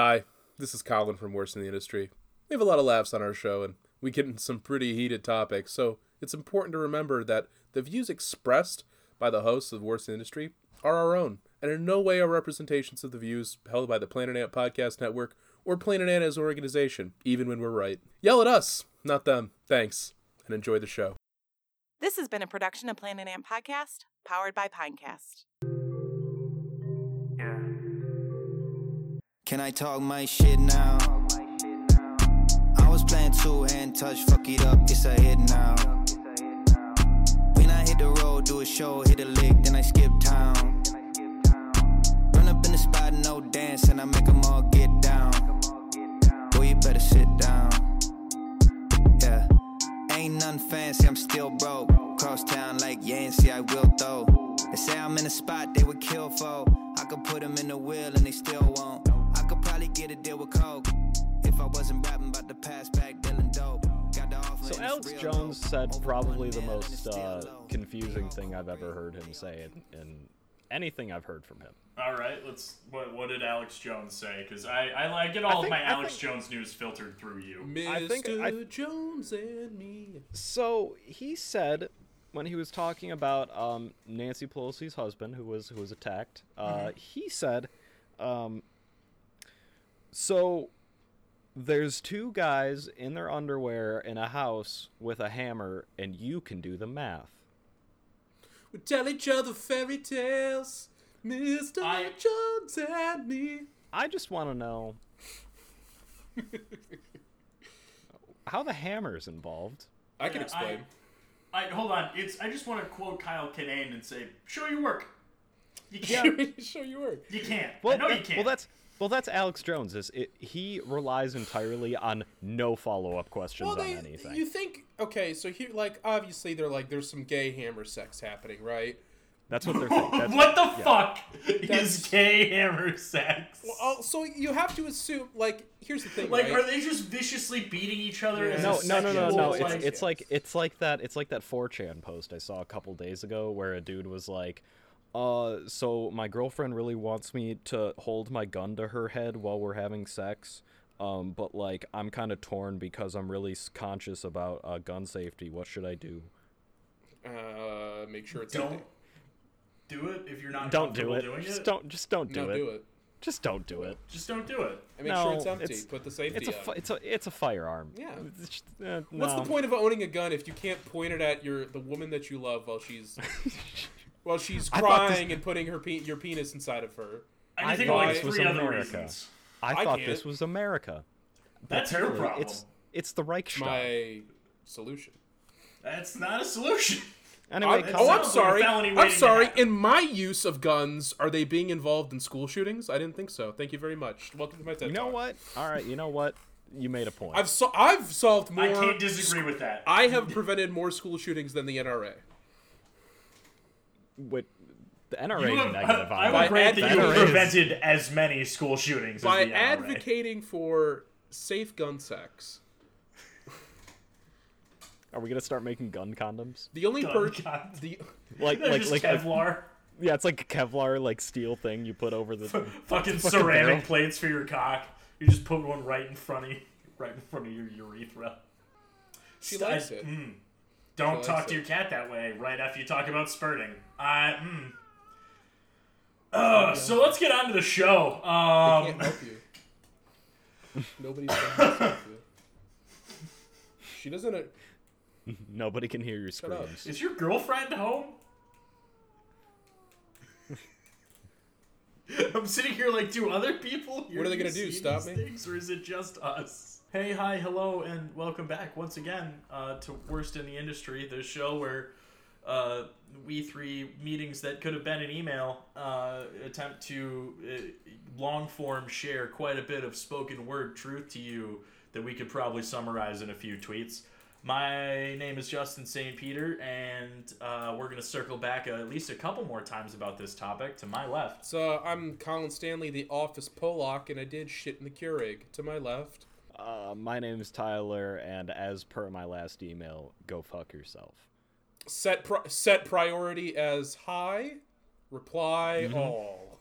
Hi, this is Colin from Worst in the Industry. We have a lot of laughs on our show, and we get into some pretty heated topics, so it's important to remember that the views expressed by the hosts of Worst in the Industry are our own, and in no way are representations of the views held by the Planet Ant Podcast Network or Planet Ant as an organization, even when we're right. Yell at us, not them. Thanks, and enjoy the show. This has been a production of Planet Ant Podcast, powered by Pinecast. Can I talk my shit now? I was playing two hand touch, fuck it up, it's a hit now. When I hit the road, do a show, hit a lick, then I skip town. Run up in the spot, no dance, and I make them all get down. Boy, you better sit down. Yeah, ain't nothing fancy, I'm still broke. Cross town like Yancey, I will though. They say I'm in a spot they would kill for. I could put them in the wheel and they still won't. I get a deal with Coke if I wasn't rapping about the past back dealing dope. Got the offer So Alex Jones said probably the most uh, confusing thing I've ever heard him say in, in anything I've heard from him. All right, let's. What, what did Alex Jones say? Because I, I I get all think- of my I Alex think- Jones news filtered through you. Mr. I think I- Jones and me. So he said when he was talking about um, Nancy Pelosi's husband, who was who was attacked, uh, he said, um, "So there's two guys in their underwear in a house with a hammer, and you can do the math." We tell each other fairy tales, Mr. I- Jones and me. I just want to know how the hammer's involved. I can Yeah, explain. I, I hold on. It's. I just want to quote Kyle Kinane and say, "Show your work." You can't. Show you work. You can't. Well, I know you can't. well, that's well, that's Alex Jones. Is it, he relies entirely on no follow-up questions Well, on anything. you think okay? So here, like, obviously, they're like, there's some gay hammer sex happening, right? That's what they're thinking. That's, what the yeah. fuck That's- is gay hammer sex? Oh, so you have to assume, like, here's the thing, like, right? are they just viciously beating each other? Yeah. as No, a no, no, no, sexual, no. It's it's like it's like that. It's like that 4chan post I saw a couple days ago where a dude was like, "Uh, so my girlfriend really wants me to hold my gun to her head while we're having sex." Um, but like I'm kind of torn because I'm really conscious about uh, gun safety. What should I do? uh, make sure it's don't empty. do it if you're not Don't do it. Doing Just it. don't. Just don't do No, it. do it. Just don't do it. Just don't do it. And make no, sure it's empty. It's, Put the safety it's a fi- it's a it's a firearm. Yeah. It's just, uh, What's no. the point of owning a gun if you can't point it at your the woman that you love while she's while she's I thought this- crying and putting her pe- your penis inside of her? I I think thought like this was America. reasons. I I thought can't. this was America. That's your Apparently, problem. It's it's the Reichstag. My solution. That's not a solution. Anyway, I'm- oh, I'm sounds like a sorry. I'm sorry. In my use of guns, are they being involved in school shootings? I didn't think so. Thank you very much. Welcome to my TED you know Talk. what? All right, you know what? You made a point. I've so- I've solved more. I can't disagree with that. I have prevented more school shootings than the NRA. With the NRA You is have- negative I on would By that. grant that you have prevented as many school shootings By as the NRA. advocating for safe gun sex, Are we gonna start making gun condoms? the only Gun per condoms. the Like They're like just like a- Kevlar, yeah, it's like a Kevlar like steel thing you put over the. fucking, fucking ceramic barrel. plates for your cock. You just put one right in front of you, right in front of your urethra. she St- likes it. mm. Don't talk to it. your cat that way. Right after you talk about spurting. I. Mm. Uh, so let's get on to the show. I Um, can't help you. Nobody's gonna help you. She doesn't. uh, Nobody can hear your Shut up. screams. is your girlfriend home? I'm sitting here like, do other people? hear What are they gonna do, stop these me? Things, or is it just us? Hey, hi, hello, and welcome back once again uh, to Worst in the Industry, the show where uh, we three meetings that could have been an email uh, attempt to uh, long form share quite a bit of spoken word truth to you that we could probably summarize in a few tweets. My name is Justin St. Peter, and uh, we're going to circle back at least a couple more times about this topic. To my left, So I'm Colin Stanley, the office Pollock, and I did shit in the Keurig. To my left. Uh, my name is Tyler, and as per my last email, go fuck yourself. Set pri- set priority as high. Reply Mm-hmm. all.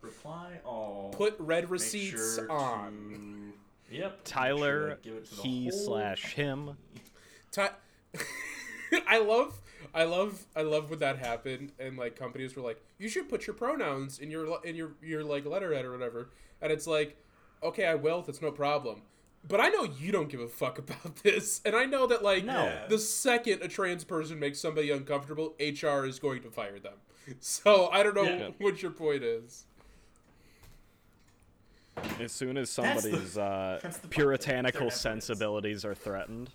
reply all. Put red receipts sure on. To, yep. make sure Tyler, give it to the he whole slash him. Ty- I love, I love, I love when that happened, and like companies were like, "You should put your pronouns in your in your your like letterhead or whatever," and it's like, "Okay, I will. That's no problem." But I know you don't give a fuck about this, and I know that like No. the second a trans person makes somebody uncomfortable, HR is going to fire them. So I don't know Yeah. what your point is. As soon as That's the- somebody's uh, that's the part that puritanical they're never is. sensibilities are threatened,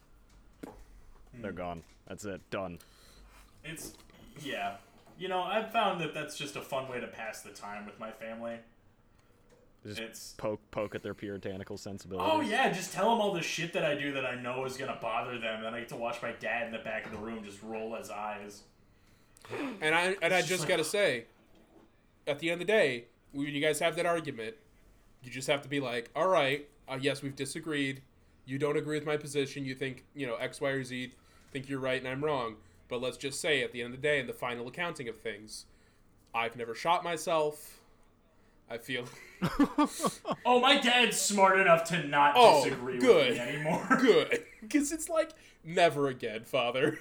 Hmm. they're gone. That's it. Done. It's yeah. You know, I've found that that's just a fun way to pass the time with my family. Just It's poke poke at their puritanical sensibilities. oh yeah, just tell them all the shit that I do that I know is gonna bother them. Then I get to watch my dad in the back of the room just roll his eyes. And I and I just just like- gotta say, at the end of the day, when you guys have that argument, you just have to be like, all right, uh, yes, we've disagreed. You don't agree with my position. You think you know X, Y, or Z. Think you're right and I'm wrong. But let's just say, at the end of the day, in the final accounting of things, I've never shot myself. I feel Oh, my dad's smart enough to not Oh, disagree good. with me anymore. good because it's like never again, father.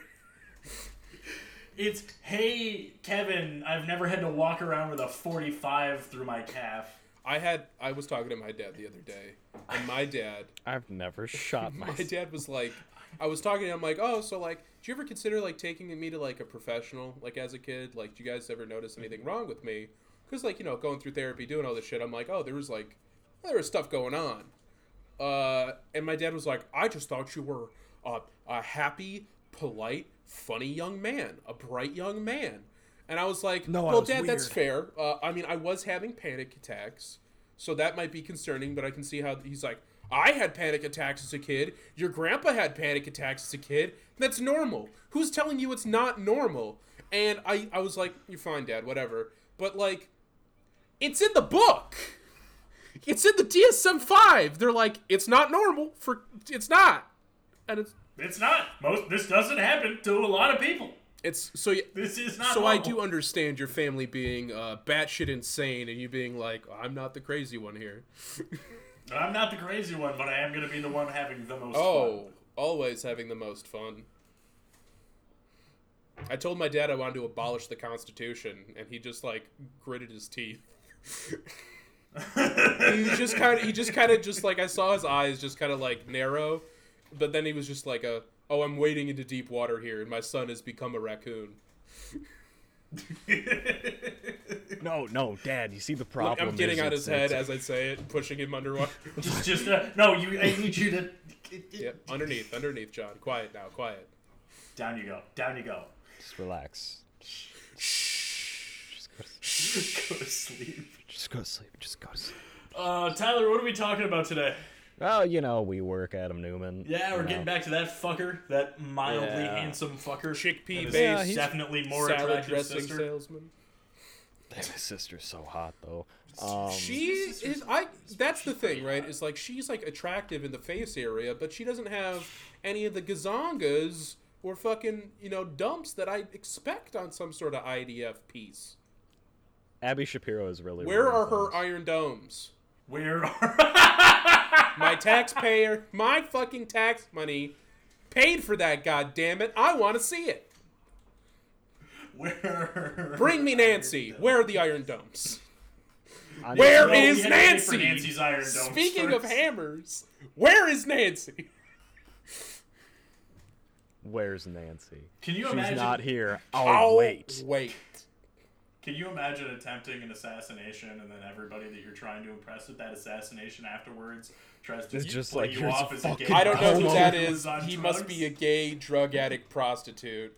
It's hey Kevin, I've never had to walk around with a 45 through my calf. I had I was talking to my dad the other day, and my dad I've never shot my myself. dad was like i was talking to him like oh so like do you ever consider like taking me to like a professional like as a kid like do you guys ever notice anything wrong with me because like you know going through therapy doing all this shit i'm like oh there was like there was stuff going on uh and my dad was like i just thought you were uh, a happy polite funny young man a bright young man and i was like No, well dad that's fair uh, i mean i was having panic attacks so that might be concerning, but I can see how he's like, I had panic attacks as a kid. Your grandpa had panic attacks as a kid. That's normal. Who's telling you it's not normal? And I, I was like, you're fine, dad, whatever. But like, it's in the book. It's in the DSM five. They're like, it's not normal for, it's not, and it's, It's not. Most this doesn't happen to a lot of people. it's so. This is not So I do understand your family being uh, batshit insane, and you being like, I'm not the crazy one here. I'm not the crazy one, but I am going to be the one having the most Oh, fun. always having the most fun. I told my dad I wanted to abolish the Constitution, and he just like gritted his teeth. He just kind of, he just kind of, just like I saw his eyes just kind of like narrow, but then he was just like a, oh, I'm wading into deep water here, and my son has become a raccoon. No, no, Dad. You see the Look, problem? I'm getting is out his head as I say it, pushing him underwater. just, just uh, no. You. I need you to. yep, underneath, underneath, John. Quiet now, quiet. Down you go. Down you go. Just relax. Just go, to, go to sleep. Just go to sleep. Just go to sleep. Uh, Tyler, what are we talking about today? Well, you know, WeWork Adam Neumann. Yeah, we're you getting know. back to that fucker, that mildly Yeah. handsome fucker. Chickpea and his he's- definitely more Salad attractive dressing sister. salesman. Damn, his sister's so hot though. Um, She is I that's the thing, right? Is like she's like attractive in the face area, but she doesn't have any of the gazongas or fucking, you know, dumps that I expect on some sort of IDF piece. Abby Shapiro is really. Where are her iron domes? Where are My taxpayer, my fucking tax money paid for that, god damn it. I want to see it. where? Bring me Nancy. Where are the iron domes? I Where No, we is had to wait for Nancy? Nancy's iron domes Speaking of hammers, where is Nancy? Where's Nancy? Can you She's imagine? not here. Oh, Oh, wait. Wait. Can you imagine attempting an assassination and then everybody that you're trying to impress with that assassination afterwards tries to It's keep- just play like, you off as a fucking- gay I don't know who Homo. that prostitute is. on He must be a gay drug addict prostitute.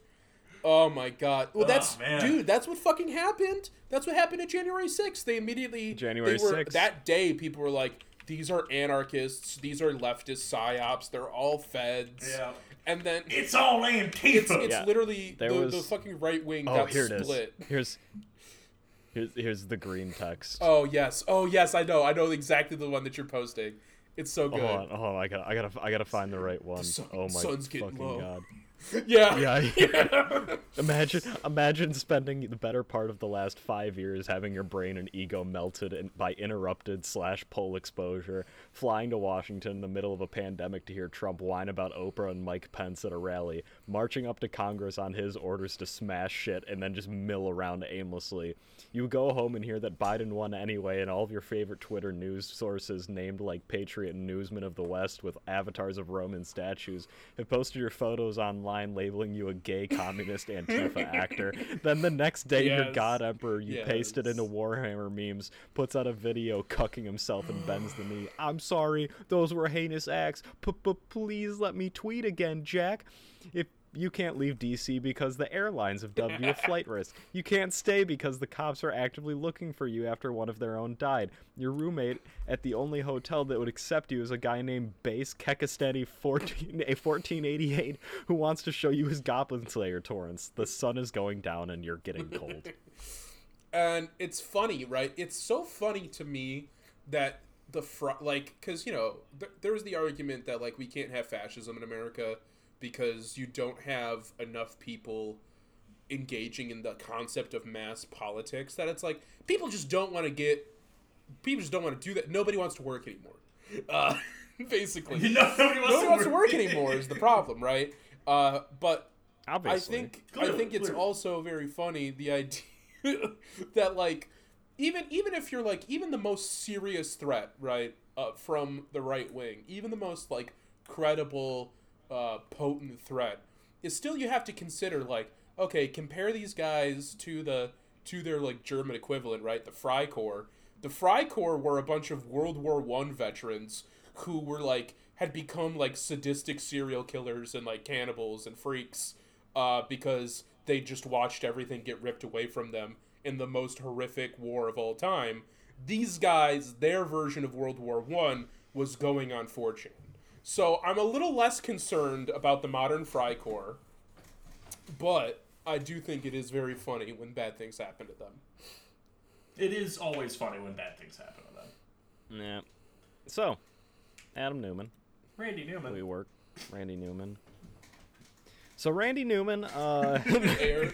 Oh my god. Well, Oh, that's man. dude. That's what fucking happened. That's what happened at January 6th. They immediately January they were, 6th. That day, people were like, "These are anarchists. These are leftist psyops. They're all feds." Yeah. And then It's all Antifa. it's, it's Yeah. literally There the, was- the fucking right wing Oh, got here it is. split. Here's, here's here's the green text. Oh yes. Oh yes. I know. I know exactly the one that you're posting. It's so good. Hold on, hold on. I gotta, I gotta, I gotta find the right one. sun- oh my sun's fucking god. Yeah. Yeah, yeah. imagine imagine spending the better part of the last five years having your brain and ego melted in, by interrupted slash pole exposure, flying to Washington in the middle of a pandemic to hear Trump whine about Oprah and Mike Pence at a rally, marching up to Congress on his orders to smash shit, and then just mill around aimlessly. You go home and hear that Biden won anyway, and all of your favorite Twitter news sources named like Patriot and Newsman of the West with avatars of Roman statues have posted your photos online labeling you a gay communist Antifa actor. Then the next day, your God Emperor you pasted Yes. into Warhammer memes puts out a video cucking himself and bends the knee. I'm sorry, those were heinous acts. Please let me tweet again, Jack. If you can't leave DC because the airlines have dubbed you a flight risk. You can't stay because the cops are actively looking for you after one of their own died. Your roommate at the only hotel that would accept you is a guy named Base Kekistani 14, a 1488 who wants to show you his Goblin Slayer torrents. The sun is going down and you're getting cold. and it's funny, right? It's so funny to me that the fr- like because you know th- there was the argument that like we can't have fascism in America because you don't have enough people engaging in the concept of mass politics that it's like people just don't want to get people just don't want to do that. Nobody wants to work anymore. Uh basically. Nobody wants, nobody wants to work anymore. is the problem right? Uh but Obviously. I think I think it's clearly. also very funny the idea that like even even if you're like even the most serious threat right uh, from the right wing even the most like credible uh, potent threat is still you have to consider like okay compare these guys to the to their like German equivalent right the Freikorps the Freikorps were a bunch of World War One veterans who were like had become like sadistic serial killers and like cannibals and freaks uh, because they just watched everything get ripped away from them in the most horrific war of all time. These guys, their version of World War One was going on 4chan. So I'm a little less concerned about the modern Freikorps, but I do think it is very funny when bad things happen to them. It is always funny when bad things happen to them. Yeah. So, Adam Neumann, Randy Newman. WeWork. Randy Newman. So Randy Newman, uh, Heir,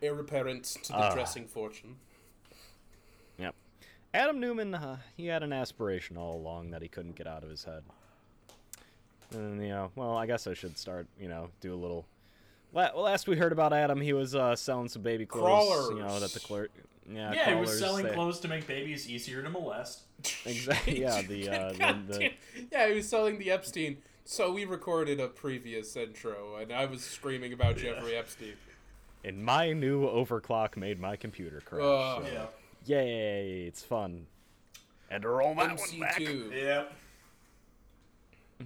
heir apparent to the Ah. dressing fortune. Adam Neumann, uh, he had an aspiration all along that he couldn't get out of his head. And you know, well, I guess I should start. You know, do a little. Last we heard about Adam, he was uh, selling some baby clothes. You know Crawlers. that the clerk. Yeah, yeah, he was selling they- clothes to make babies easier to molest. Exactly. Yeah, the uh, the, the yeah, he was selling the Epstein. So we recorded a previous intro, and I was screaming about Jeffrey Epstein. and my new overclock made my computer crash. Uh, so- Yeah. Yay! It's fun. And to roll that one back. MC2. Yeah.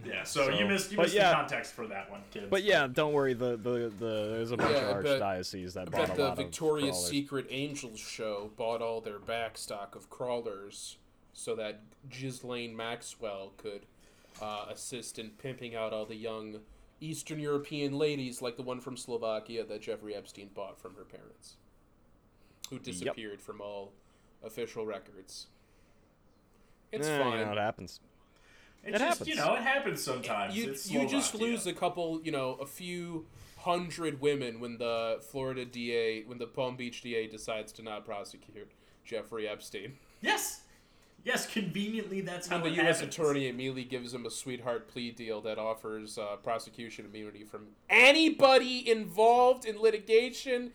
Yeah, so, So- you missed you missed yeah. the context for that one, kids. But yeah, don't worry. The the, the there's a bunch Yeah, I of bet- archdioceses that I bought bet a the lot Victoria's of. Secret Angels show bought all their back stock of crawlers so that Ghislaine Maxwell could uh, assist in pimping out all the young Eastern European ladies like the one from Slovakia that Jeffrey Epstein bought from her parents, who disappeared from all official records. It's Eh, fine. You know, it happens. it's it just you know it happens sometimes. you It's you just Slovakia. lose a couple, you know, a few hundred women when the Florida DA, when the Palm Beach DA decides to not prosecute Jeffrey Epstein. Yes, yes. Conveniently, that's how And the it U.S. happens. attorney immediately gives him a sweetheart plea deal that offers uh, prosecution immunity from anybody involved in litigation,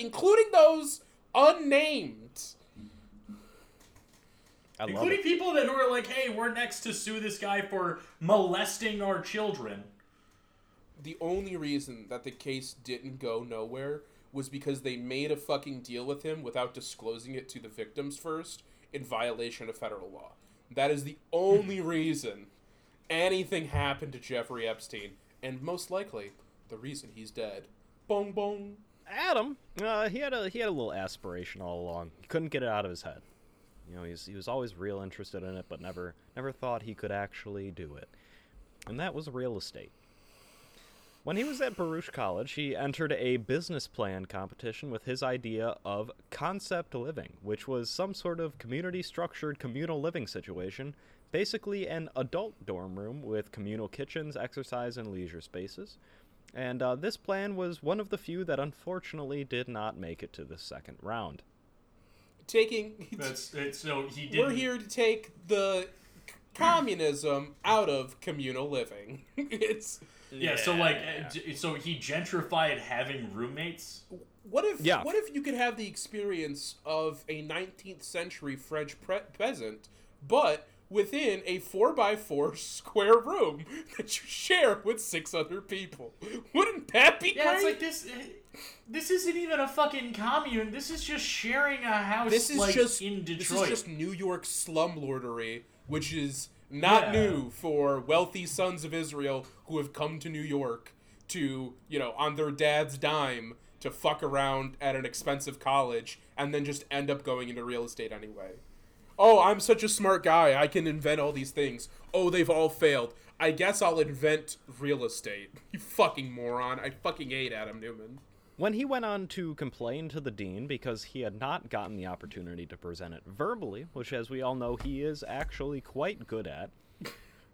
including those unnamed. I love including it. people that who are like, "Hey, we're next to sue this guy for molesting our children." the only reason that the case didn't go nowhere was because they made a fucking deal with him without disclosing it to the victims first in violation of federal law. That is the only reason anything happened to Jeffrey Epstein, and most likely the reason he's dead. Bong bong. Adam, uh, he had a he had a little aspiration all along. He couldn't get it out of his head. You know, he's, he was always real interested in it, but never never thought he could actually do it. And that was real estate. When he was at Baruch College, he entered a business plan competition with his idea of concept living, which was some sort of community structured communal living situation, basically an adult dorm room with communal kitchens, exercise, and leisure spaces. And uh, this plan was one of the few that unfortunately did not make it to the second round. Taking That's it's so he did. we're here to take the communism out of communal living. it's Yeah, so like, uh, so he gentrified having roommates. what if Yeah. what if you could have the experience of a 19th century French pre- peasant, but within a four by four square room that you share with six other people? Wouldn't that be Yeah, it's like this. uh, This isn't even a fucking commune. This is just sharing a house. this is like, just in Detroit. this is just New York slumlordery, which is not Yeah. new for wealthy sons of Israel who have come to New York to, you know, on their dad's dime to fuck around at an expensive college and then just end up going into real estate anyway. Oh, I'm such a smart guy. I can invent all these things. Oh, they've all failed. I guess I'll invent real estate. You fucking moron. I fucking hate Adam Neumann. When he went on to complain to the dean because he had not gotten the opportunity to present it verbally, which as we all know he is actually quite good at,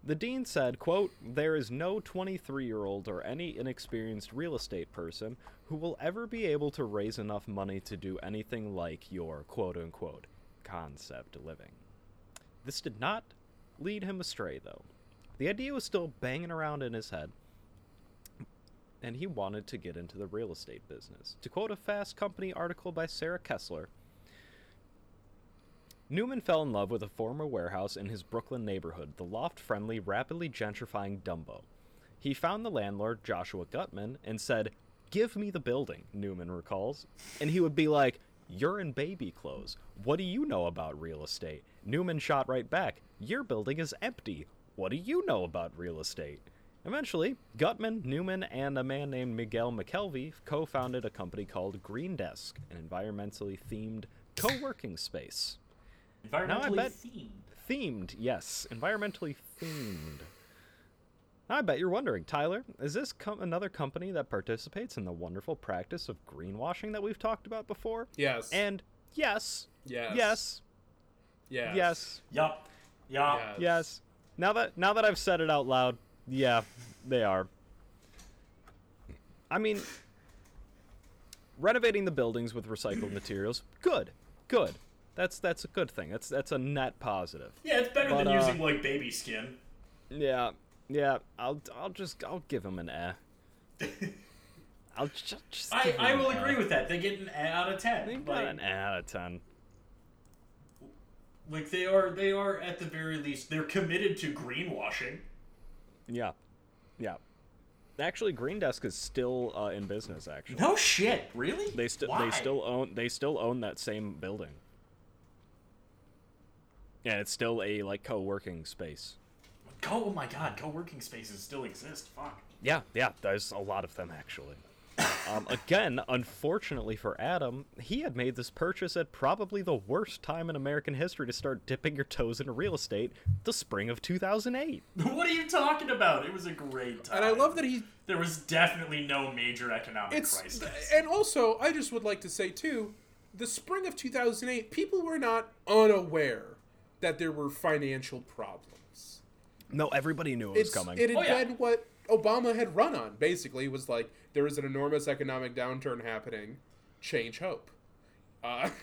the dean said, quote, "There is no 23-year-old or any inexperienced real estate person who will ever be able to raise enough money to do anything like your quote-unquote concept living." This did not lead him astray though. The idea was still banging around in his head, and he wanted to get into the real estate business. To quote a Fast Company article by Sarah Kessler, Neumann fell in love with a former warehouse in his Brooklyn neighborhood, the loft friendly, rapidly gentrifying Dumbo. He found the landlord, Joshua Guttman, and said, Give me the building, Neumann recalls. And he would be like, You're in baby clothes. What do you know about real estate? Neumann shot right back, Your building is empty. What do you know about real estate? Eventually, Guttman, Neumann, and a man named Miguel McKelvey co founded a company called Green Desk, an environmentally themed co working space. environmentally bet- themed. Themed, yes, environmentally themed. Now, I bet you're wondering, Tyler, is this com- another company that participates in the wonderful practice of greenwashing that we've talked about before? Yes. And yes, yes. yes, Yes. yes, Yup. Yup. Yes. yes. Now that now that I've said it out loud, yeah, they are. I mean, renovating the buildings with recycled materials, good, good. That's that's a good thing. That's that's a net positive. Yeah, it's better But, than uh, using like baby skin. Yeah, yeah. I'll I'll just I'll give them an eh. I'll just, just I, I will agree with that. They get an A out of ten. They Like, an eh out of ten. like they are they are at the very least they're committed to greenwashing. Yeah, yeah. Actually, Green Desk is still uh, in business. Actually, No shit, really? they still they still own they still own that same building. Yeah, it's still a like co-working space. Co- oh my god, co-working spaces still exist. Fuck. Yeah, yeah. There's a lot of them actually. Um, again, unfortunately for Adam, he had made this purchase at probably the worst time in American history to start dipping your toes into real estate, the spring of 2008. what are you talking about? It was a great time. And I love that he There was definitely no major economic it's crisis. and also I just would like to say too, the spring of 2008, people were not unaware that there were financial problems. No, everybody knew it was It's coming. it had Oh, yeah. been what Obama had run on. Basically, was like there is an enormous economic downturn happening. Change hope. Uh,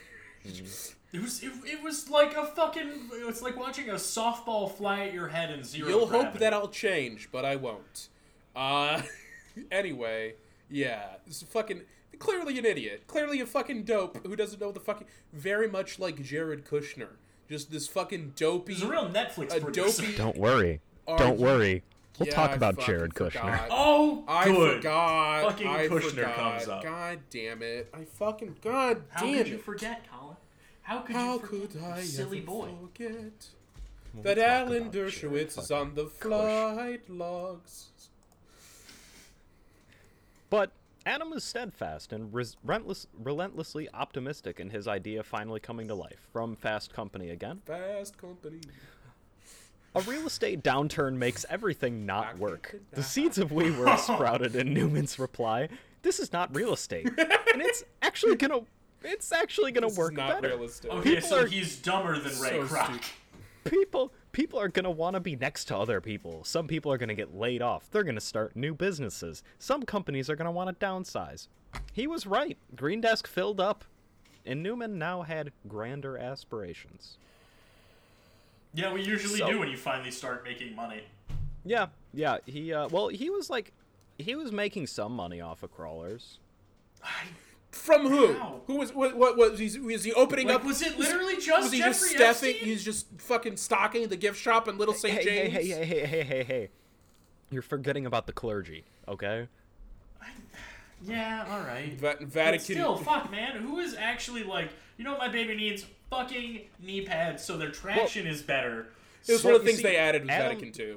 It was it, it was like a fucking it was like watching a softball fly at your head in zero. You'll hope that I'll change, but I won't. Uh, anyway, yeah, this is fucking clearly an idiot, clearly a fucking dope who doesn't know the fucking very much like Jared Kushner, just this fucking dopey. He's a real Netflix a producer. dopey- Don't worry. Don't worry. We'll Yeah, talk about Jared Kushner. forgot. Oh, I good. forgot. Fucking I Kushner forgot. comes up. God damn it! I fucking god How damn could it! you forget, Colin? How could How you forget, could I silly boy? forget We'll that Alan Dershowitz is on the Kush. flight logs? But Adam was steadfast and res- relentless, relentlessly optimistic in his idea finally coming to life. From Fast Company again. Fast company. A real estate downturn makes everything not work. The seeds of WeWork sprouted in Neumann's reply. This is not real estate, and it's actually gonna. It's actually gonna This is work not better. realistic. Okay, People so are- he's dumber than Ray So Kroc. stupid. people people are going to want to be next to other people. Some people are going to get laid off. They're going to start new businesses. Some companies are going to want to downsize. He was right. Green Desk filled up, and Neumann now had grander aspirations. Yeah, we usually So- do when you finally start making money. Yeah, yeah, he uh well, he was like he was making some money off of crawlers. From who? How? Who was what? What was he? Was he opening Like, up? was it literally just Was he Jeffrey just stuffing? Epstein? He's just fucking stocking the gift shop in Little St. Hey, James. hey, hey, hey, hey, hey, hey. You're forgetting about the clergy, okay? Yeah, all right. Va- But Vatican. still, fuck, man. Who is actually like, you know what my baby needs? Fucking knee pads so their traction is better. it was Well, one of the things see, they added in Adam- Vatican II.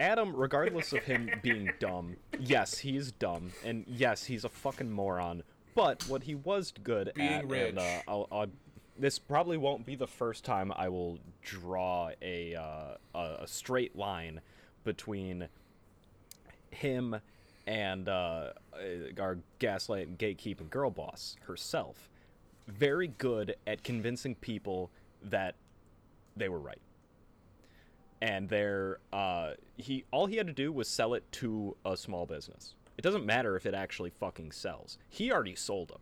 Adam, regardless of him being dumb, yes, he's dumb, and yes, he's a fucking moron. But what he was good Being at, rich. and uh, I'll, I'll, this probably won't be the first time I will draw a uh, a, a straight line between him and uh, uh, our gaslight and gatekeeping girl boss herself. Very good at convincing people that they were right and they're uh he all he had to do was sell it to a small business it doesn't matter if it actually fucking sells he already sold them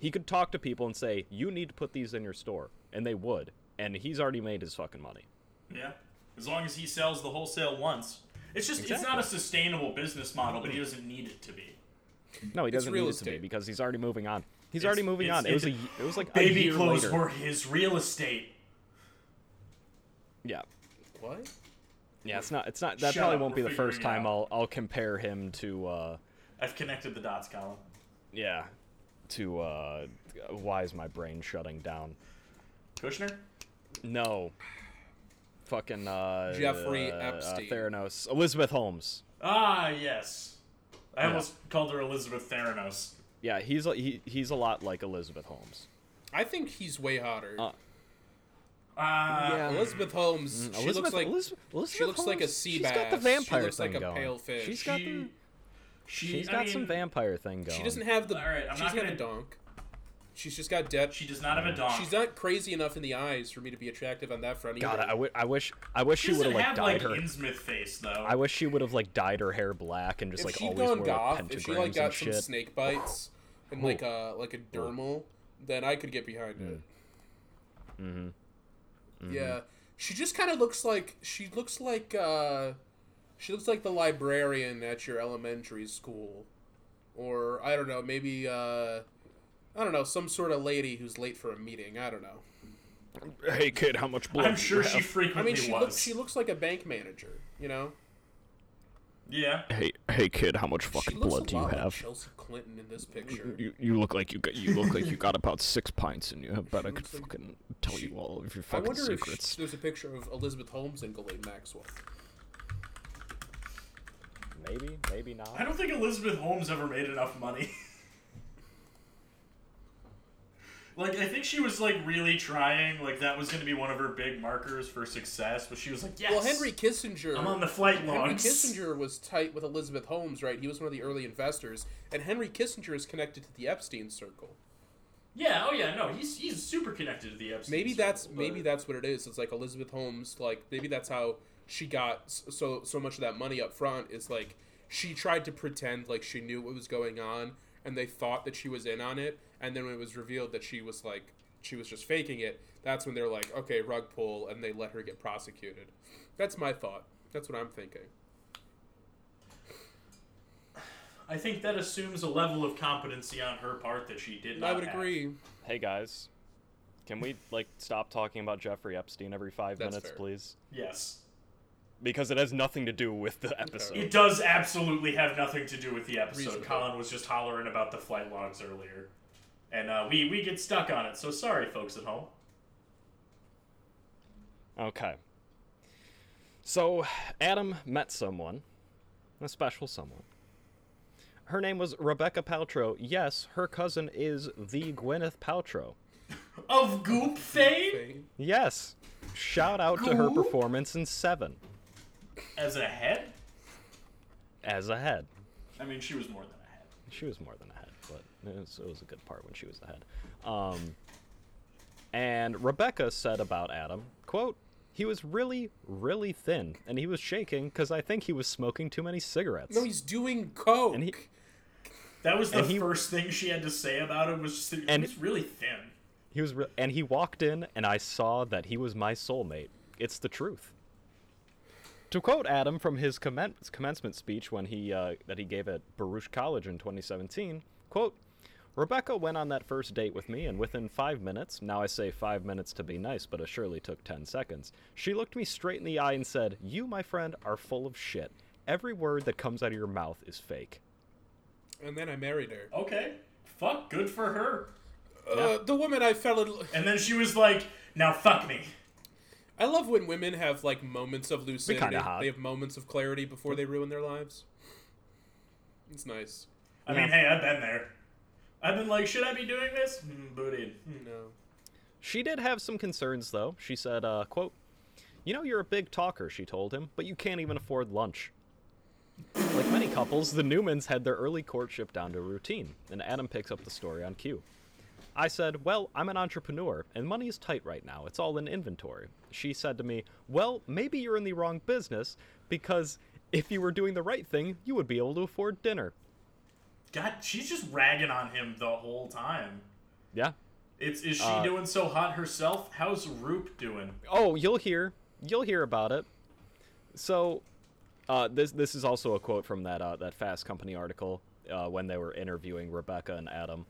he could talk to people and say you need to put these in your store and they would and he's already made his fucking money Yeah. As long as he sells the wholesale once. It's just, it's not a sustainable business model, but he doesn't need it to be. No he doesn't real need it to be because he's already moving on he's It's- already moving on it was a it was like Baby year clothes later. were his real estate. yeah What? yeah it's not it's not that Shut probably up, won't be the first time out. i'll i'll compare him to uh I've connected the dots, Colin. yeah to uh why is my brain shutting down Kushner? No. Fucking uh Jeffrey uh, Epstein. Uh, Theranos. Elizabeth Holmes. Ah, yes. I Yeah. almost called her Elizabeth Theranos. Yeah, he's a, he, he's a lot like Elizabeth Holmes. I think he's way hotter. Uh, Ah, yeah. Elizabeth Holmes. she Mm, Elizabeth, looks like Elizabeth, Elizabeth she looks like a Holmes, sea She's bass. got the vampire she looks thing like a going. pale fish. She's got she, the she, she's I got mean, some vampire thing going. she doesn't have the. All right, I'm she not doesn't have a gonna- donk. She's just got depth. She does not have a donk. She's not crazy enough in the eyes for me to be attractive on that front God, either. I, w- I wish I wish She she would doesn't have like have dyed like her. Innsmouth face though. I wish she would have like dyed her hair black and just if like always gone wore goth, like if she pentagrams like got and some shit. snake bites and like a like a dermal, then I could get behind it. Mm-hmm. Yeah, she just kind of looks like she looks like uh, she looks like the librarian at your elementary school, or I don't know, maybe uh, I don't know, some sort of lady who's late for a meeting. I don't know. Hey kid, how much blood? I'm sure you she have? I mean, she was. looks she looks like a bank manager, you know. yeah. Hey hey kid, how much fucking blood do you lot like have? Chelsea Clinton in this picture. You, you look like you got you look like you got about six pints and you have bet I could looks like- fucking tell she- you all of your I fucking wonder if secrets. sh- there's a picture of Elizabeth Holmes and Ghislaine Maxwell. Maybe, maybe not. I don't think Elizabeth Holmes ever made enough money. like I think she was like really trying, like that was gonna be one of her big markers for success, but she was like, Yes Well, Henry Kissinger. I'm on the flight launch. Henry. Kissinger was tight with Elizabeth Holmes, right? He was one of the early investors, and Henry Kissinger is connected to the Epstein circle. Yeah, oh yeah, no, he's he's super connected to the Epstein. Maybe that's circle, maybe but- that's what it is. It's like Elizabeth Holmes, like maybe that's how she got so so much of that money up front. Is like she tried to pretend like she knew what was going on, and they thought that she was in on it, and then when it was revealed that she was like she was just faking it, that's when they're like, okay, rug pull, and they let her get prosecuted. That's my thought. That's what I'm thinking. I think that assumes a level of competency on her part that she did not I would have. agree. Hey guys, can we like stop talking about Jeffrey Epstein every five That's minutes, fair. please? Yes. Because it has nothing to do with the episode. It does absolutely have nothing to do with the episode. Reasonable. Colin was just hollering about the flight logs earlier. And uh, we, we get stuck on it, so sorry, folks at home. Okay. So, Adam met someone, a special someone. Her name was Rebecca Paltrow. Yes, her cousin is the Gwyneth Paltrow. Of Goop fame? Fame. Yes. Shout out to her performance in Seven As a head? as a head. I mean, she was more than a head. She was more than a head, but it was, it was a good part when she was the head. Um, and Rebecca said about Adam, quote, he was really, really thin, and he was shaking because I think he was smoking too many cigarettes. No, he's doing coke. And he- That was the And he- first thing she had to say about him was just that he And- was really thin. He was, re- and he walked in, and I saw that he was my soulmate. It's the truth. To quote Adam from his commen- commencement speech when he uh, that he gave at Baruch College in 2017, quote, Rebecca went on that first date with me, and within five minutes, now I say five minutes to be nice, but it surely took ten seconds, she looked me straight in the eye and said, You, my friend, are full of shit. Every word that comes out of your mouth is fake. and then I married her. Okay. Fuck, good for her. Uh, the woman I fell in. love And then she was like, now fuck me. I love when women have like moments of lucidity. hot. They have moments of clarity before they ruin their lives. It's nice. I mean, hey, I've been there. I've been like, should I be doing this? Hmm, booty. Hmm. No. She did have some concerns, though. She said, uh, quote, You know you're a big talker, she told him, but you can't even afford lunch. Like many couples, the Neumanns had their early courtship down to routine, and Adam picks up the story on cue. I said, Well, I'm an entrepreneur, and money is tight right now. It's all in inventory. She said to me, Well, maybe you're in the wrong business, because if you were doing the right thing, you would be able to afford dinner. God, she's just ragging on him the whole time. Yeah. It's is she Uh, doing so hot herself? How's Roop doing? Oh, you'll hear. You'll hear about it. So, uh, this this is also a quote from that uh, that Fast Company article uh, when they were interviewing Rebecca and Adam.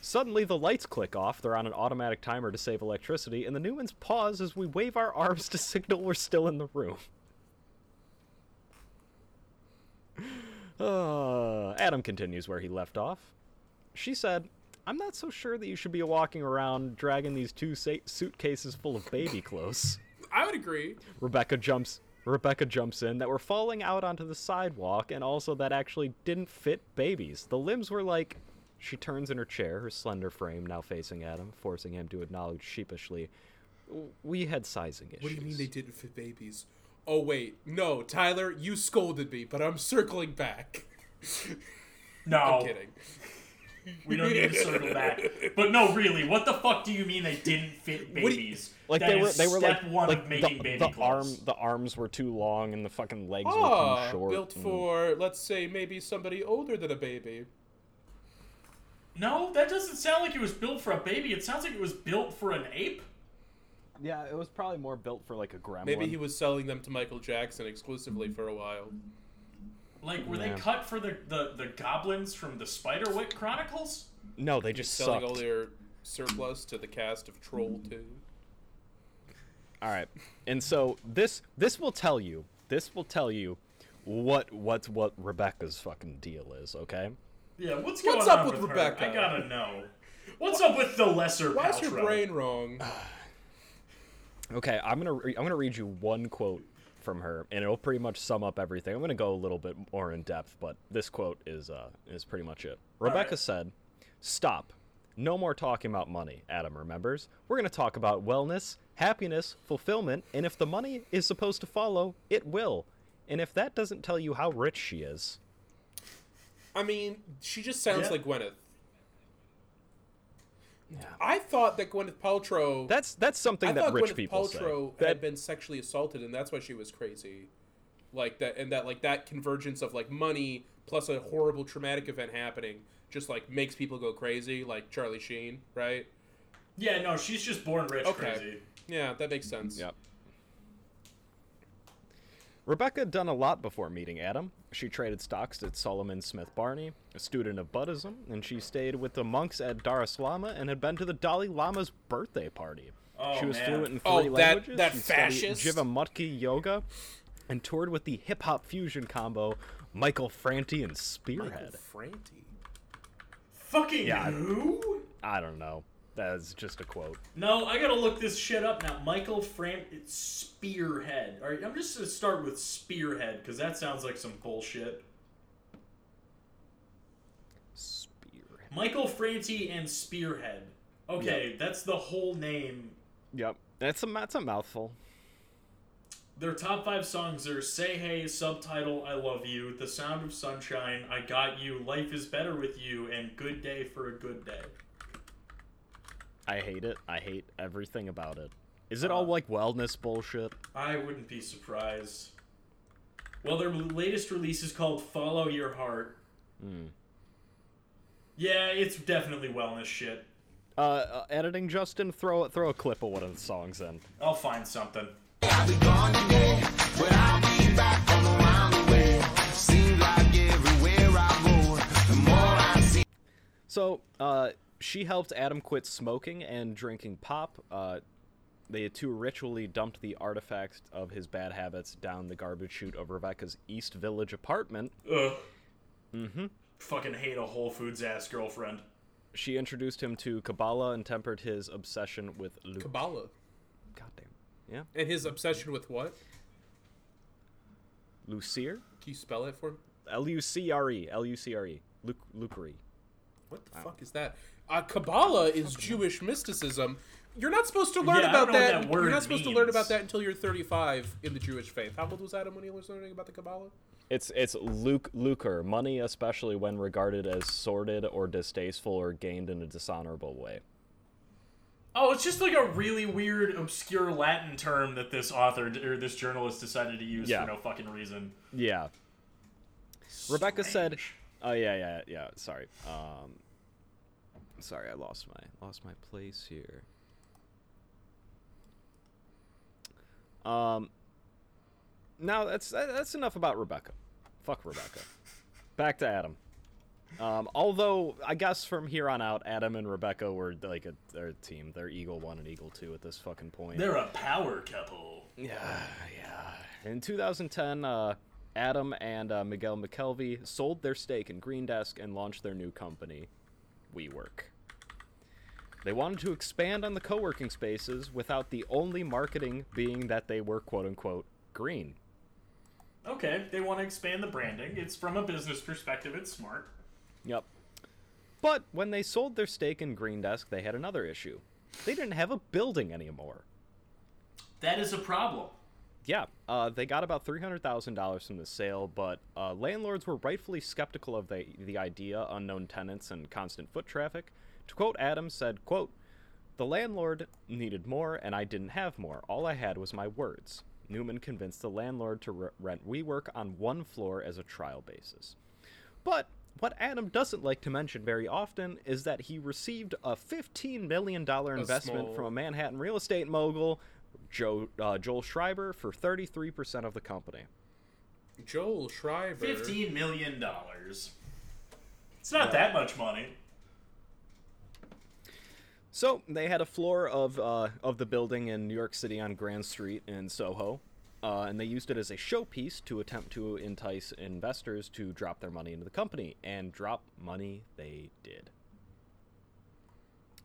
Suddenly, the lights click off. They're on an automatic timer to save electricity, and the Neumanns pause as we wave our arms to signal we're still in the room. Uh, Adam continues where he left off. She said, I'm not so sure that you should be walking around dragging these two sa- suitcases full of baby clothes. I would agree. Rebecca jumps Rebecca jumps in that were falling out onto the sidewalk and also that actually didn't fit babies. The limbs were like she turns in her chair, her slender frame now facing Adam, forcing him to acknowledge sheepishly, "We had sizing issues." What do you mean they didn't fit babies? Oh wait, no, Tyler, you scolded me, but I'm circling back. No, I'm kidding. we don't need to circle back. But no, really, what the fuck do you mean they didn't fit do you- babies? Like That they were, they were step like, one like of making the, baby the arm, clothes. the arms were too long and the fucking legs were Ah, too short. built and- for let's say maybe somebody older than a baby. No, that doesn't sound like it was built for a baby. It sounds like it was built for an ape. Yeah, it was probably more built for like a gremlin. Maybe he was selling them to Michael Jackson exclusively for a while. Like, were Yeah. they cut for the, the, the goblins from the Spiderwick Chronicles? No, they just Selling sucked. all their surplus to the cast of Troll 2. All right, and so this this will tell you this will tell you what what what Rebecca's fucking deal is. Okay. Yeah, what's What's up on with her? Rebecca? I gotta know. What's up with the lesser Why is your Paltrow? brain wrong? Okay, I'm gonna re- I'm gonna read you one quote from her, and it'll pretty much sum up everything. I'm gonna go a little bit more in depth, but this quote is uh is pretty much it. Rebecca right. said, "Stop. No more talking about money." Adam remembers. We're gonna talk about wellness, happiness, fulfillment, and if the money is supposed to follow, it will. And if that doesn't tell you how rich she is, I mean, she just sounds Yeah. like Gwyneth. yeah. I thought that Gwyneth Paltrow. That's that's something I that rich Gwyneth people Paltrow say. had That, been sexually assaulted, and that's why she was crazy. Like that, and that like that convergence of like money plus a horrible traumatic event happening just like makes people go crazy, like Charlie Sheen, right? Yeah, no, she's just born rich Okay. crazy. Yeah, that makes sense. Yep. Rebecca had done a lot before meeting Adam. She traded stocks at Salomon Smith Barney, a student of Buddhism, and she stayed with the monks at es and had been to the Dalai Lama's birthday party. Oh, she was man. fluent in oh, three Oh, that- languages. that she studied fascist? Jivamukti yoga and toured with the hip hop fusion combo Michael Franti and Spearhead. Michael. Franti. Fucking Yeah. who? I don't know. That's just a quote. No, I gotta look this shit up now. Michael Fran it's Spearhead. All right, I'm just gonna start with Spearhead because that sounds like some bullshit. Spearhead. Michael Franti and Spearhead. Okay, that's the whole name Yep. That's a that's a mouthful. Their top five songs are Say Hey, Subtitle, I Love You, The Sound of Sunshine, I Got You, Life is Better with You, and Good Day for a Good Day. I hate it. I hate everything about it. Is it all like wellness bullshit? I wouldn't be surprised. Well, their latest release is called Follow Your Heart. Yeah, it's definitely wellness shit. Uh, uh, editing Justin, throw it throw a clip of one of the songs in. I'll find something. I'll be gone today, but I'll be back from around the way. Seems like everywhere I go, the more I see. So, uh, she helped Adam quit smoking and drinking pop. Uh, they two ritually dumped the artifacts of his bad habits down the garbage chute of Rebecca's East Village apartment. Ugh. Mm-hmm. Fucking hate a Whole Foods ass girlfriend. She introduced him to Kabbalah and tempered his obsession with Luke. Kabbalah. Goddamn. Yeah. And his obsession with what? Lucire? Can you spell it for me? L U C R E. L U C R E. Luc- Lucre. What the fuck is that? Uh, Kabbalah is Jewish mysticism. You're not supposed to learn Yeah, about don't know what that. that word you're not supposed to learn about that until you're 35 in the Jewish faith. How old was Adam when he was learning about the Kabbalah? It's it's luc- lucre, money, especially when regarded as sordid or distasteful or gained in a dishonorable way. Oh, it's just like a really weird, obscure Latin term that this author or this journalist decided to use Yeah. for no fucking reason. Yeah. Rebecca said, "Oh yeah, yeah, yeah. Sorry. Um, sorry, I lost my lost my place here. Um, now that's that's enough about Rebecca. Fuck Rebecca. Back to Adam. Um, although I guess from here on out, Adam and Rebecca were like a, they're a team. They're Eagle One and Eagle Two at this fucking point. They're a power couple. Yeah, yeah. In 2010, uh, Adam and uh, Miguel McKelvey sold their stake in Green Desk and launched their new company, WeWork. They wanted to expand on the co working spaces without the only marketing being that they were quote unquote green. Okay, they want to expand the branding. It's from a business perspective. It's smart. Yep. But when they sold their stake in Green Desk, they had another issue. They didn't have a building anymore. That is a problem. Yeah, uh, they got about three hundred thousand dollars from the sale, but uh, landlords were rightfully skeptical of the the idea, unknown tenants, and constant foot traffic. To quote Adams, said, "quote The landlord needed more, and I didn't have more. All I had was my words." Neumann convinced the landlord to re- rent WeWork on one floor as a trial basis. But what Adam doesn't like to mention very often is that he received a $15 million investment small- from a Manhattan real estate mogul, Joe, uh, Joel Schreiber, for 33% of the company. Joel Schreiber. Fifteen million dollars. It's not that much money. So they had a floor of uh, of the building in New York City on Grand Street in Soho, uh, and they used it as a showpiece to attempt to entice investors to drop their money into the company, and drop money they did.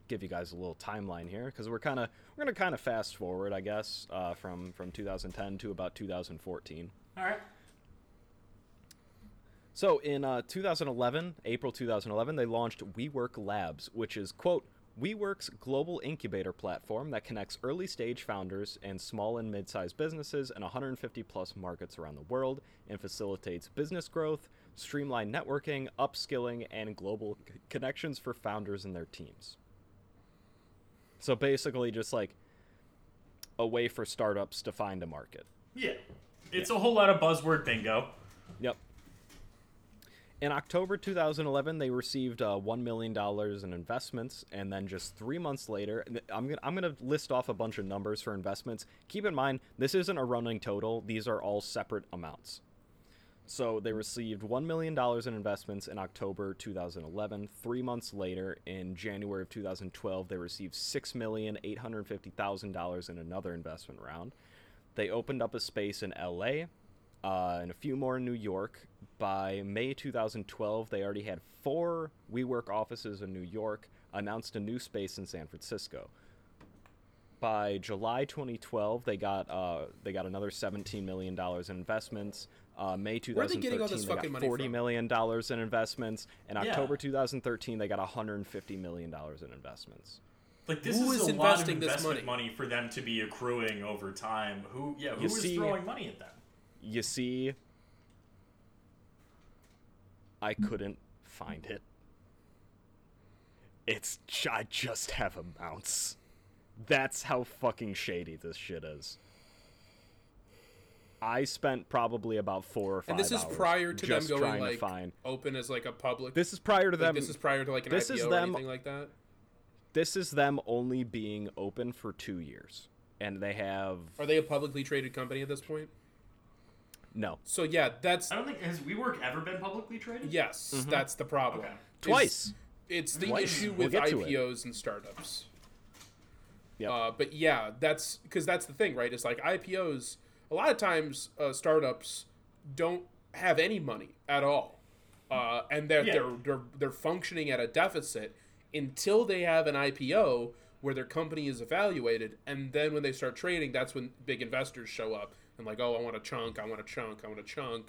Give you guys a little timeline here because we're kind of we're gonna kind of fast forward, I guess, uh, from from 2010 to about 2014. All right. So in uh, 2011, April 2011, they launched WeWork Labs, which is quote WeWork's global incubator platform that connects early stage founders and small and mid-sized businesses in 150 plus markets around the world and facilitates business growth, streamlined networking, upskilling, and global c- connections for founders and their teams. So basically, just like a way for startups to find a market. Yeah. It's a whole lot of buzzword bingo. Yep. In October 2011, they received uh, $1 million in investments, and then just three months later, I'm going to I'm gonna list off a bunch of numbers for investments. Keep in mind, this isn't a running total, these are all separate amounts. So they received $1 million in investments in October 2011. Three months later, in January of 2012, they received $6,850,000 in another investment round. They opened up a space in LA uh, and a few more in New York. By May 2012, they already had four WeWork offices in New York, announced a new space in San Francisco. By July 2012, they got uh, they got another 17 million dollars in investments. Uh, May Where are they 2013, getting all this they got fucking money 40 from? million dollars in investments. In Yeah. October 2013, they got 150 million dollars in investments. Like this Who is, is a lot of investing this investment money? money for them to be accruing over time. Who, yeah, who You is see- throwing money at them? You see, I couldn't find it. It's I just have amounts. That's how fucking shady this shit is. I spent probably about four or five. And this is hours prior to them going trying like to find. open as like a public. This is prior to like, them. this is prior to like an this IPO is or them- anything like that. this is them only being open for two years, and they have Are they a publicly traded company at this point? no So yeah, that's I don't think has WeWork ever been publicly traded. yes, that's the problem. Okay. Twice. It's the Twice. issue We'll with get to it. IPOs and startups. Yep. Uh, but yeah, that's because that's the thing, right? It's like IPOs. A lot of times, uh, startups don't have any money at all, uh, and they're, Yeah. they're they're they're functioning at a deficit until they have an IPO where their company is evaluated, and then when they start trading, that's when big investors show up and like, oh, I want a chunk, I want a chunk, I want a chunk.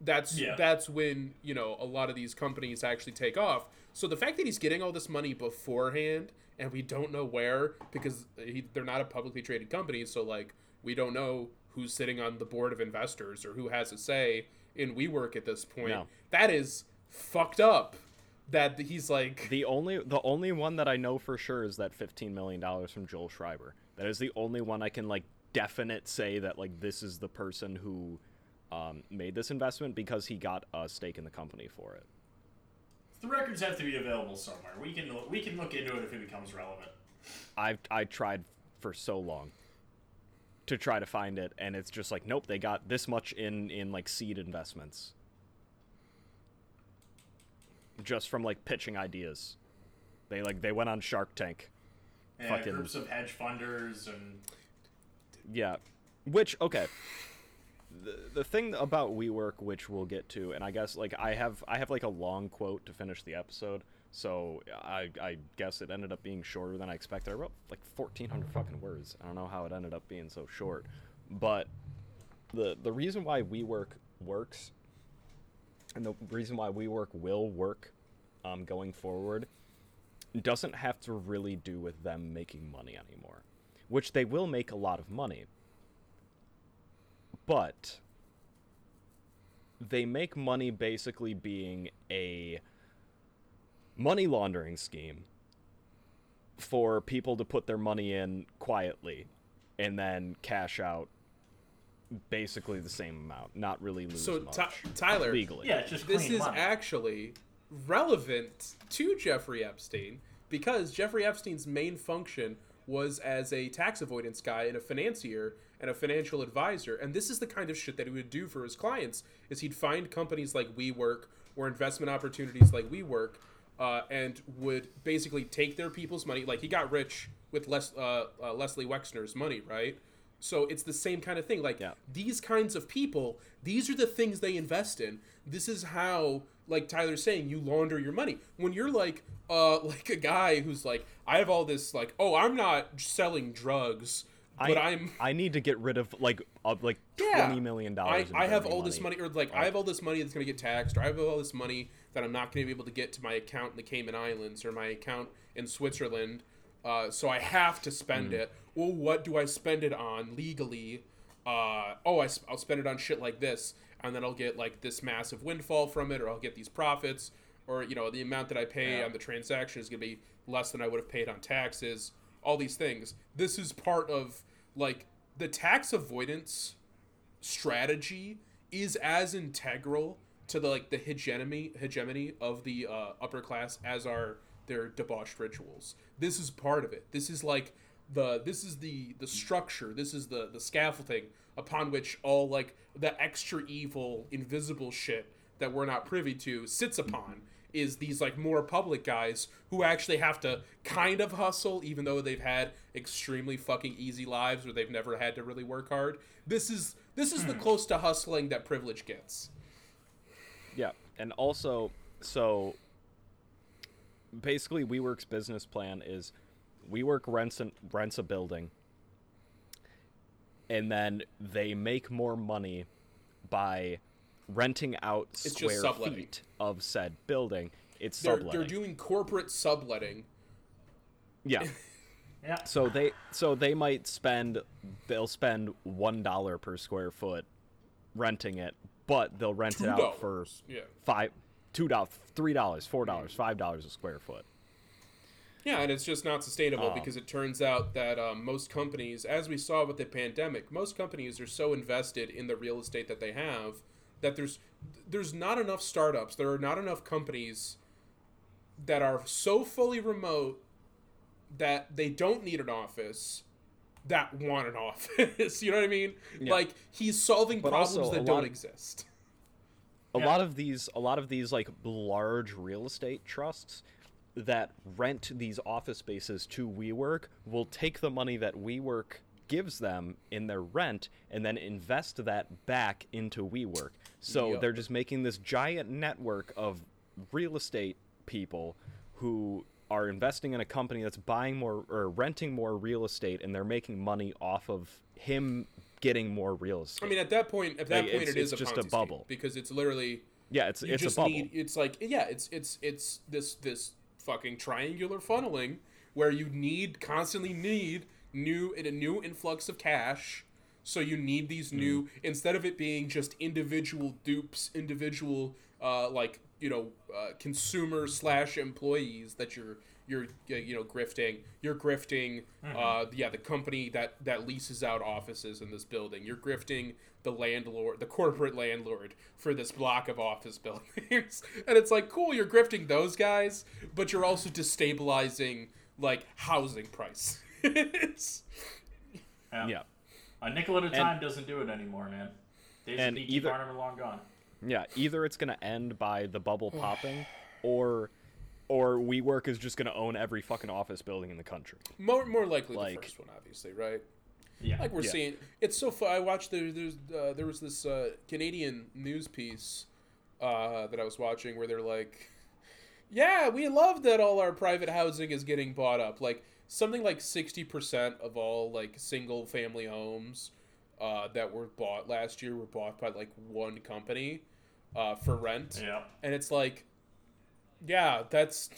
That's Yeah. that's when you know a lot of these companies actually take off. So the fact that he's getting all this money beforehand and we don't know where because he, they're not a publicly traded company, so like we don't know who's sitting on the board of investors or who has a say in WeWork at this point. No. That is fucked up. That he's like The only the only one that I know for sure is that fifteen million dollars from Joel Schreiber. That is the only one I can like definite say that like this is the person who um, made this investment because he got a stake in the company for it. The records have to be available somewhere. We can we can look into it if it becomes relevant. I've I tried for so long to try to find it, and it's just like nope, they got this much in in like seed investments, just from like pitching ideas. They like they went on Shark Tank. And Fucking- groups of hedge funders and Yeah. Which okay. The the thing about WeWork which we'll get to and I guess like I have I have like a long quote to finish the episode. So I I guess it ended up being shorter than I expected. I wrote like 1400 fucking words. I don't know how it ended up being so short. But the the reason why WeWork works and the reason why WeWork will work um, going forward doesn't have to really do with them making money anymore, which they will make a lot of money. But they make money basically being a money laundering scheme for people to put their money in quietly and then cash out basically the same amount, not really lose so much Ty- Tyler. legally. yeah, it's just this is money. actually relevant to Jeffrey Epstein because Jeffrey Epstein's main function was as a tax avoidance guy and a financier and a financial advisor and this is the kind of shit that he would do for his clients is he'd find companies like WeWork or investment opportunities like WeWork uh, and would basically take their people's money. Like he got rich with Les- uh, uh, Leslie Wexner's money right? So it's the same kind of thing. Like Yeah. these kinds of people these are the things they invest in. This is how like tyler's saying you launder your money. When you're like uh like a guy who's like i have all this like oh i'm not selling drugs but I, i'm I need to get rid of like of like yeah, twenty million dollars. I have all this money. or like i have all this money that's going to get taxed or i have all this money that i'm not going to be able to get to my account in the cayman islands or my account in switzerland uh, so i have to spend it. Well what do i spend it on legally? Uh, oh I, sp- i'll spend it on shit like this and then i'll get like this massive windfall from it or i'll get these profits or you know the amount that i pay Yeah. on the transaction is going to be less than i would have paid on taxes all these things. This is part of like the tax avoidance strategy is as integral to the like the hegemony hegemony of the uh, upper class as are their debauched rituals. This is part of it. This is like the this is the the structure. This is the the scaffolding upon which all like the extra evil invisible shit that we're not privy to sits upon is these like more public guys who actually have to kind of hustle even though they've had extremely fucking easy lives where they've never had to really work hard. This is this is the close to hustling that privilege gets. Yeah, and also, so basically, WeWork's business plan is WeWork rents an, rents a building, and then they make more money by renting out just square feet of said building. It's They're subletting. they're doing corporate subletting. yeah, Yeah. So they so they might spend they'll spend one dollar per square foot renting it, but they'll rent Two it out for. Yeah. five, two dollars, three dollars, four dollars, five dollars a square foot. Yeah, and it's just not sustainable Oh. because it turns out that um, most companies, as we saw with the pandemic, most companies are so invested in the real estate that they have that there's there's not enough startups. There are not enough companies that are so fully remote that they don't need an office that want an office. you know what I mean? Yeah. Like he's solving But problems that don't lot- exist. a Yeah. lot of these a lot of these like large real estate trusts that rent these office spaces to WeWork will take the money that WeWork gives them in their rent and then invest that back into WeWork. So they're just making this giant network of real estate people who are investing in a company that's buying more or renting more real estate and they're making money off of him getting more real estate. I mean, at that point, at that Like, point, it's- it is it's a just a Ponzi scheme bubble. because it's literally yeah, it's it's a bubble. need it's like yeah it's it's it's this this fucking triangular funneling where you need constantly need new in a new influx of cash so you need these new instead of it being just individual dupes individual uh like you know uh, consumer slash employees that you're you're uh, you know grifting you're grifting uh yeah the company that that leases out offices in this building you're grifting the landlord the corporate landlord for this block of office buildings and it's like cool you're grifting those guys but you're also destabilizing like housing prices Yeah. yeah. A nickel at a time doesn't do it anymore, man. Days and of P.T. either- Barnum are long gone. Yeah, either it's gonna end by the bubble popping, or or WeWork is just gonna own every fucking office building in the country. more more likely Like- the first one obviously right Yeah. like we're Yeah. seeing it's so fun i watched there there's uh, there was this uh, canadian news piece uh, that i was watching where they're like yeah we love that all our private housing is getting bought up like something like 60% of all like single family homes uh, that were bought last year were bought by like one company uh, for rent yeah. and it's like yeah that's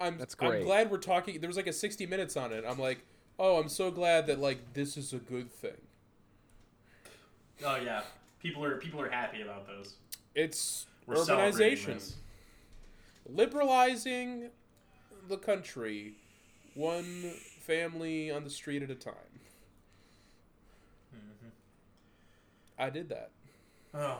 i'm That's i'm glad we're talking there was like a 60 minutes on it i'm like oh i'm so glad that like this is a good thing Oh yeah. People are people are happy about those. it's We're urbanization liberalizing the country one family on the street at a time Mm-hmm. i did that Oh.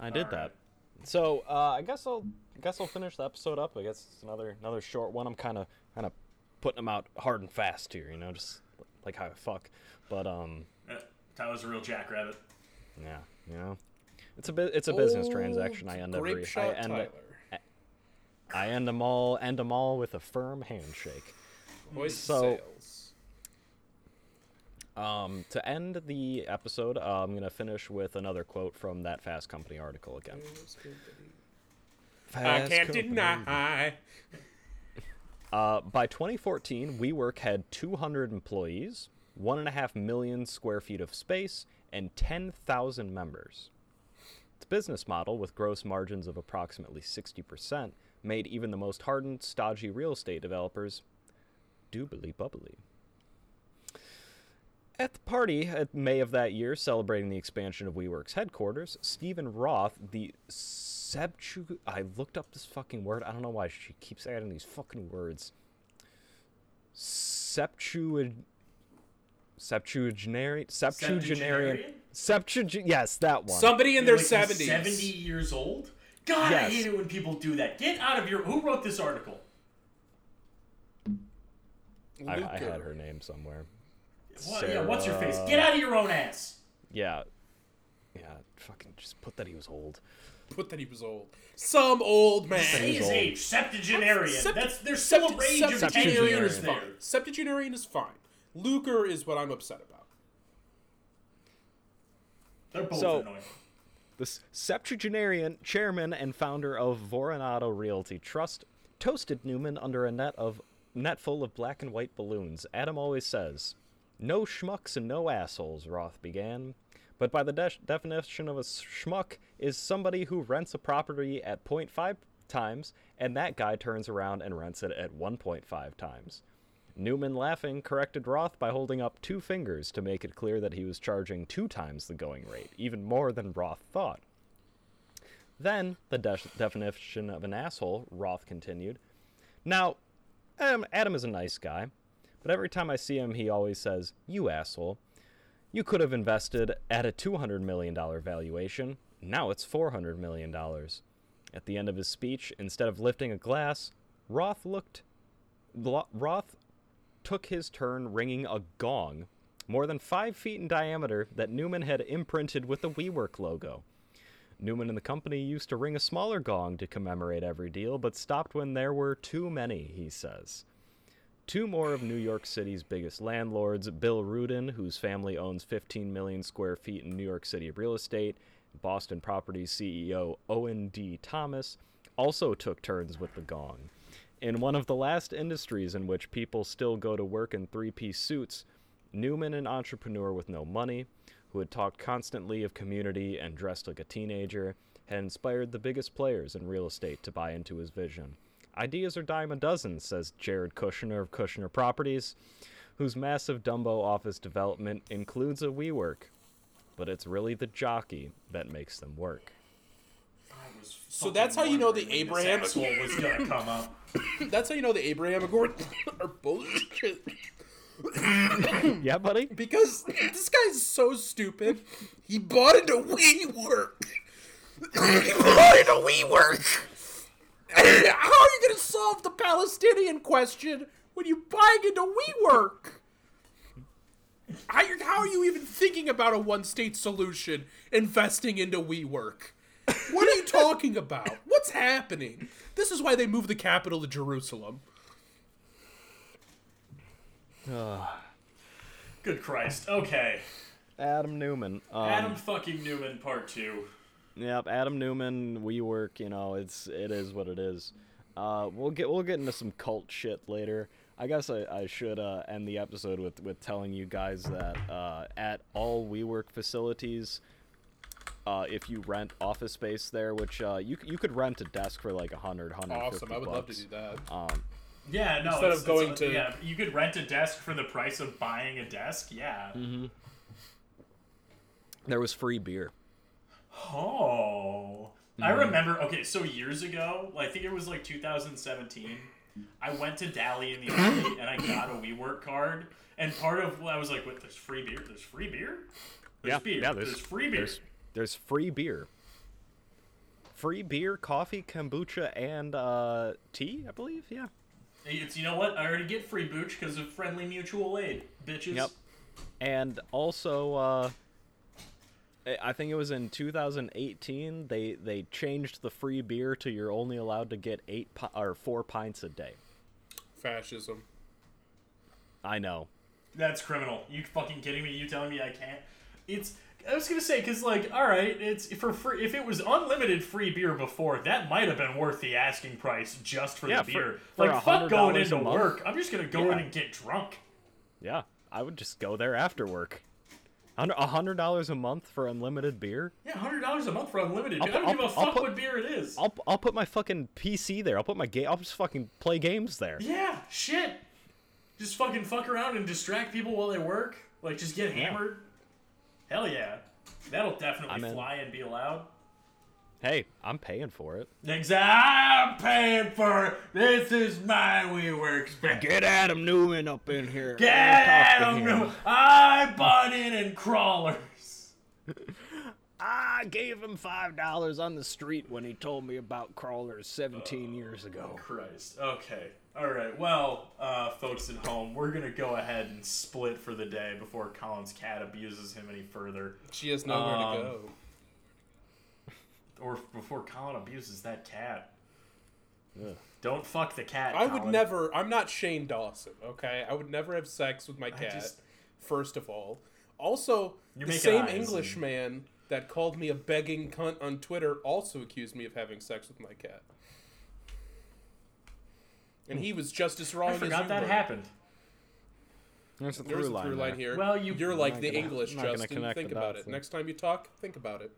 I did Alright. that. So uh, I guess I'll I guess I'll finish the episode up. I guess it's another another short one. I'm kind of kind of putting them out hard and fast here, you know, just like how I fuck. But um, Yeah. Tyler's a real jackrabbit. yeah, you know, it's a bit it's a business transaction. I end every grape I end Tyler. I end them all end them all with a firm handshake. Hoist So- sails. Um, to end the episode, uh, I'm gonna finish with another quote from that Fast Company article again. I can't Company. deny. Uh, by 2014, WeWork had 200 employees, one and a half million square feet of space, and 10,000 members. Its business model, with gross margins of approximately 60%, made even the most hardened, stodgy real estate developers doobly bubbly. At the party at May of that year, celebrating the expansion of WeWork's headquarters, Steven Roth, the Septu I looked up this fucking word. I don't know why she keeps adding these fucking words. Septu Septuagenarian Septuagenarian Septuag yes, that one. Somebody in their like seventies. Seventy years old. God, I hate it when people do that. Get out of your. Who wrote this article? I, I had her name somewhere. What, yeah, what's your face? Get out of your own ass. Yeah. Yeah, fucking just put that he was old. Put that he was old. Some old man. Say he's his age. Septuagenarian. Sept- That's there's still a sept- range of ten septuagenarian is there. fine. Septuagenarian is fine. Luger is what I'm upset about. They're both So- annoying. The septuagenarian chairman and founder of Vornado Realty Trust toasted Neumann under a net of net full of black and white balloons. Adam always says, "No schmucks and no assholes." Roth began, but by the de- definition of a schmuck is somebody who rents a property at 0.5 times, and that guy turns around and rents it at 1.5 times. Neumann, laughing, corrected Roth by holding up two fingers to make it clear that he was charging two times the going rate, even more than Roth thought. Then, the de- definition of an asshole, Roth continued. Now, um, Adam is a nice guy, but every time I see him, he always says, You asshole. You could have invested at a $200 million valuation. Now it's $400 million. At the end of his speech, instead of lifting a glass, Roth looked. Roth took his turn ringing a gong, more than five feet in diameter, that Neumann had imprinted with the WeWork logo. Neumann and the company used to ring a smaller gong to commemorate every deal, but stopped when there were too many, he says. Two more of New York City's biggest landlords, Bill Rudin, whose family owns 15 million square feet in New York City real estate, Boston Properties CEO Owen D. Thomas, also took turns with the gong. In one of the last industries in which people still go to work in three piece suits, Neumann, an entrepreneur with no money, who had talked constantly of community and dressed like a teenager, had inspired the biggest players in real estate to buy into his vision. Ideas are dime a dozen, says Jared Kushner of Kushner Properties, whose massive Dumbo office development includes a WeWork. But it's really the jockey that makes them work. So that's how you know the Abraham- when was gonna come up. That's how you know the Abraham Accords are bullshit. Yeah, buddy? Because this guy's so stupid. He bought into WeWork. he bought into WeWork. How are you going to solve the Palestinian question when you buying into WeWork? How, how are you even thinking about a one-state solution investing into WeWork? What are you talking about? What's happening? This is why they moved the capital to Jerusalem. Good Christ. Okay. Adam Neumann. Um, Adam fucking Neumann, part two. Yep, Adam Neumann, WeWork, you know, it's it is what it is. Uh, we'll get we'll get into some cult shit later. I guess I, I should uh, end the episode with, with telling you guys that uh, at all WeWork facilities, uh, if you rent office space there, which uh, you you could rent a desk for like a hundred, hundred Awesome. I would love to do that. Um, Yeah, no. Instead of it's- it's going a- to- yeah, you could rent a desk for the price of buying a desk. Yeah. Mm-hmm. there was free beer. Oh. I remember. Okay, so years ago, I think it was like 2017. I went to Dally in the arcade and I got a WeWork card. And part of I was like, "What? There's free beer? There's free beer? There's yeah, beer. yeah, there's, free beer." There's, there's free beer. Free beer, coffee, kombucha, and uh, tea, I believe. Yeah. It's you know what? I already get free booch because of friendly mutual aid, bitches. Yep. And also, uh, I- I think it was in 2018 they they changed the free beer to you're only allowed to get eight pi- or four pints a day. Fascism. I know. That's criminal. You fucking kidding me? You telling me I can't? It's. I was gonna say because like, all right, it's for free. If it was unlimited free beer before, that might have been worth the asking price just for Yeah, the beer. for like, fuck going into work. I'm just gonna go Yeah. in and get drunk. Yeah, I would just go there after work. Hundred- A hundred dollars a month for unlimited beer. Yeah, hundred dollars a month for unlimited. I'll. I don't give a I'll- I'll fuck put- what beer it is. I'll I'll put my fucking PC there. I'll put my game. I'll just fucking play games there. Yeah, shit. Just fucking fuck around and distract people while they work. Like, just get hammered. Hell yeah. That'll definitely I'm in. fly and be allowed. Hey, I'm paying for it. Exactly. I'm paying for it. This is my WeWork space. Get Adam Neumann up in here. Get Adam Neumann. I bought in and crawlers. I gave him five dollars on the street when he told me about crawlers 17 years ago. Christ. Okay. All right. Well, uh, folks at home, we're gonna go ahead and split for the day before Colin's cat abuses him any further, She has nowhere Um, to go. Or before Colin abuses that cat. Don't fuck the cat. I would never. I'm not Shane Dawson. Okay, I would never have sex with my cat. just- First of all, also the same eyes English and- man that called me a begging cunt on Twitter also accused me of having sex with my cat. And he was just as wrong I as forgot you that were. happened. There's a There's through a line, through line there. here. Well, you- you're like the gonna- English, not Justin. Think about it. there. Next time you talk, think about it.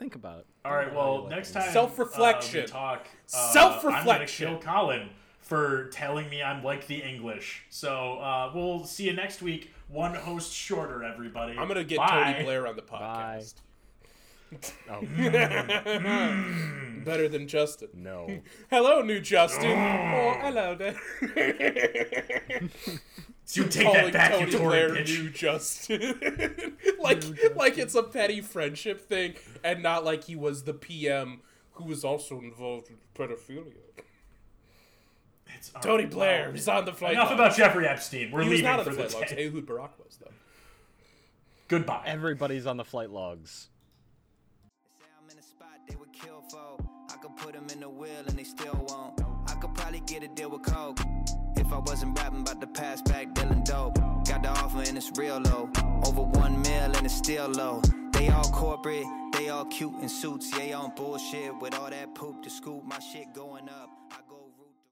Think about it. All right. Well, next time Self-reflection. Uh, we talk. Uh, Self-reflection. I'm gonna kill Colin for telling me I'm like the English. So uh, we'll see you next week. One host shorter, everybody. I'm gonna get Bye. Tony Blair on the Bye. podcast. Oh Better than Justin. no. Hello, new Justin. oh, hello there. You take that back, Tony you Tory Blair bitch. new Justin. like, like it's a petty friendship thing, and not like he was the PM who was also involved with pedophilia. It's- all Tony right, Blair well, is on the flight. Enough log. about Jeffrey Epstein. We're He was leaving not on for the the flight logs. day. Ehud Barak was though. Goodbye. Everybody's on the flight logs. Say I'm in a spot they would kill for. I could put them in the wheel and they still won't. I could probably get a deal with Coke. If I wasn't rapping about the past back dealing dope. Got the offer and it's real low. Over one mil and it's still low. They all corporate, they all cute in suits. Yeah, on bullshit with all that poop to scoop my shit going up.